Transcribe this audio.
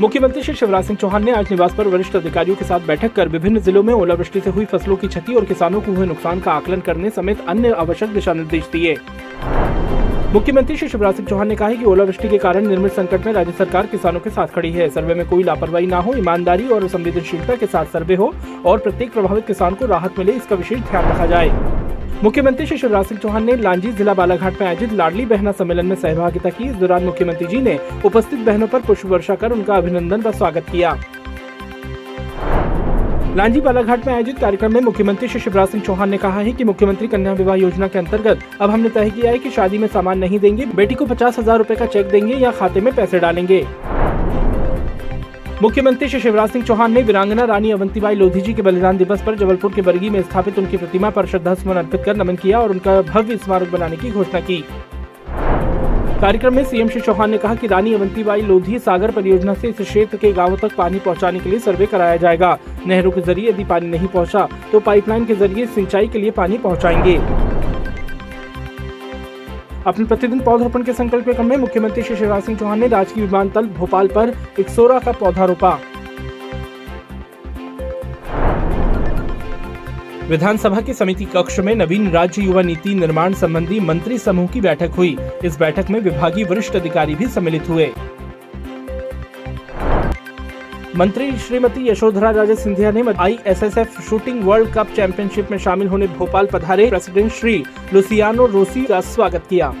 मुख्यमंत्री श्री शिवराज सिंह चौहान ने आज निवास पर वरिष्ठ अधिकारियों के साथ बैठक कर विभिन्न जिलों में ओलावृष्टि से हुई फ़सलों की क्षति और किसानों को हुए नुकसान का आकलन करने समेत अन्य आवश्यक दिशा निर्देश दिए। मुख्यमंत्री श्री शिवराज सिंह चौहान ने कहा कि ओलावृष्टि के कारण निर्मित संकट में राज्य सरकार किसानों के साथ खड़ी है। सर्वे में कोई लापरवाही न हो, ईमानदारी और संवेदनशीलता के साथ सर्वे हो और प्रत्येक प्रभावित किसान को राहत मिले, इसका विशेष ध्यान रखा जाए। मुख्यमंत्री श्री शिवराज सिंह चौहान ने लांजी जिला बालाघाट में आयोजित लाडली बहना सम्मेलन में सहभागिता की। इस दौरान मुख्यमंत्री जी ने उपस्थित बहनों पर पुष्प वर्षा कर उनका अभिनंदन व स्वागत किया। लांजी बालाघाट में आयोजित कार्यक्रम में मुख्यमंत्री श्री शिवराज सिंह चौहान ने कहा है कि मुख्यमंत्री कन्या विवाह योजना के अंतर्गत अब हमने तय किया है कि शादी में सामान नहीं देंगे, बेटी को पचास हज़ार रूपए का चेक देंगे या खाते में पैसे डालेंगे। मुख्यमंत्री श्री शिवराज सिंह चौहान ने वीरांगना रानी अवंतीबाई लोधी जी के बलिदान दिवस पर जबलपुर के बरगी में स्थापित उनकी प्रतिमा पर श्रद्धा सुमन अर्पित कर नमन किया और उनका भव्य स्मारक बनाने की घोषणा की। कार्यक्रम में सीएम श्री चौहान ने कहा कि रानी अवंतीबाई लोधी सागर परियोजना से इस क्षेत्र के गाँवों तक पानी पहुँचाने के लिए सर्वे कराया जाएगा। नहरों के ज़रिए यदि पानी नहीं पहुँचा तो पाइपलाइन के ज़रिए सिंचाई के लिए पानी पहुंचाएँगे। अपने प्रतिदिन पौधरोपण के संकल्प क्रम में मुख्यमंत्री श्री शिवराज सिंह चौहान ने राजकीय विमानतल भोपाल पर एक सोरा का पौधा रोपा विधानसभा की समिति कक्ष में नवीन राज्य युवा नीति निर्माण संबंधी मंत्री समूह की बैठक हुई। इस बैठक में विभागीय वरिष्ठ अधिकारी भी सम्मिलित हुए। मंत्री श्रीमती यशोधरा राजे सिंधिया ने I S S F shooting world cup championship में शामिल होने भोपाल पधारे प्रेसिडेंट श्री लुसियानो रोसी का स्वागत किया।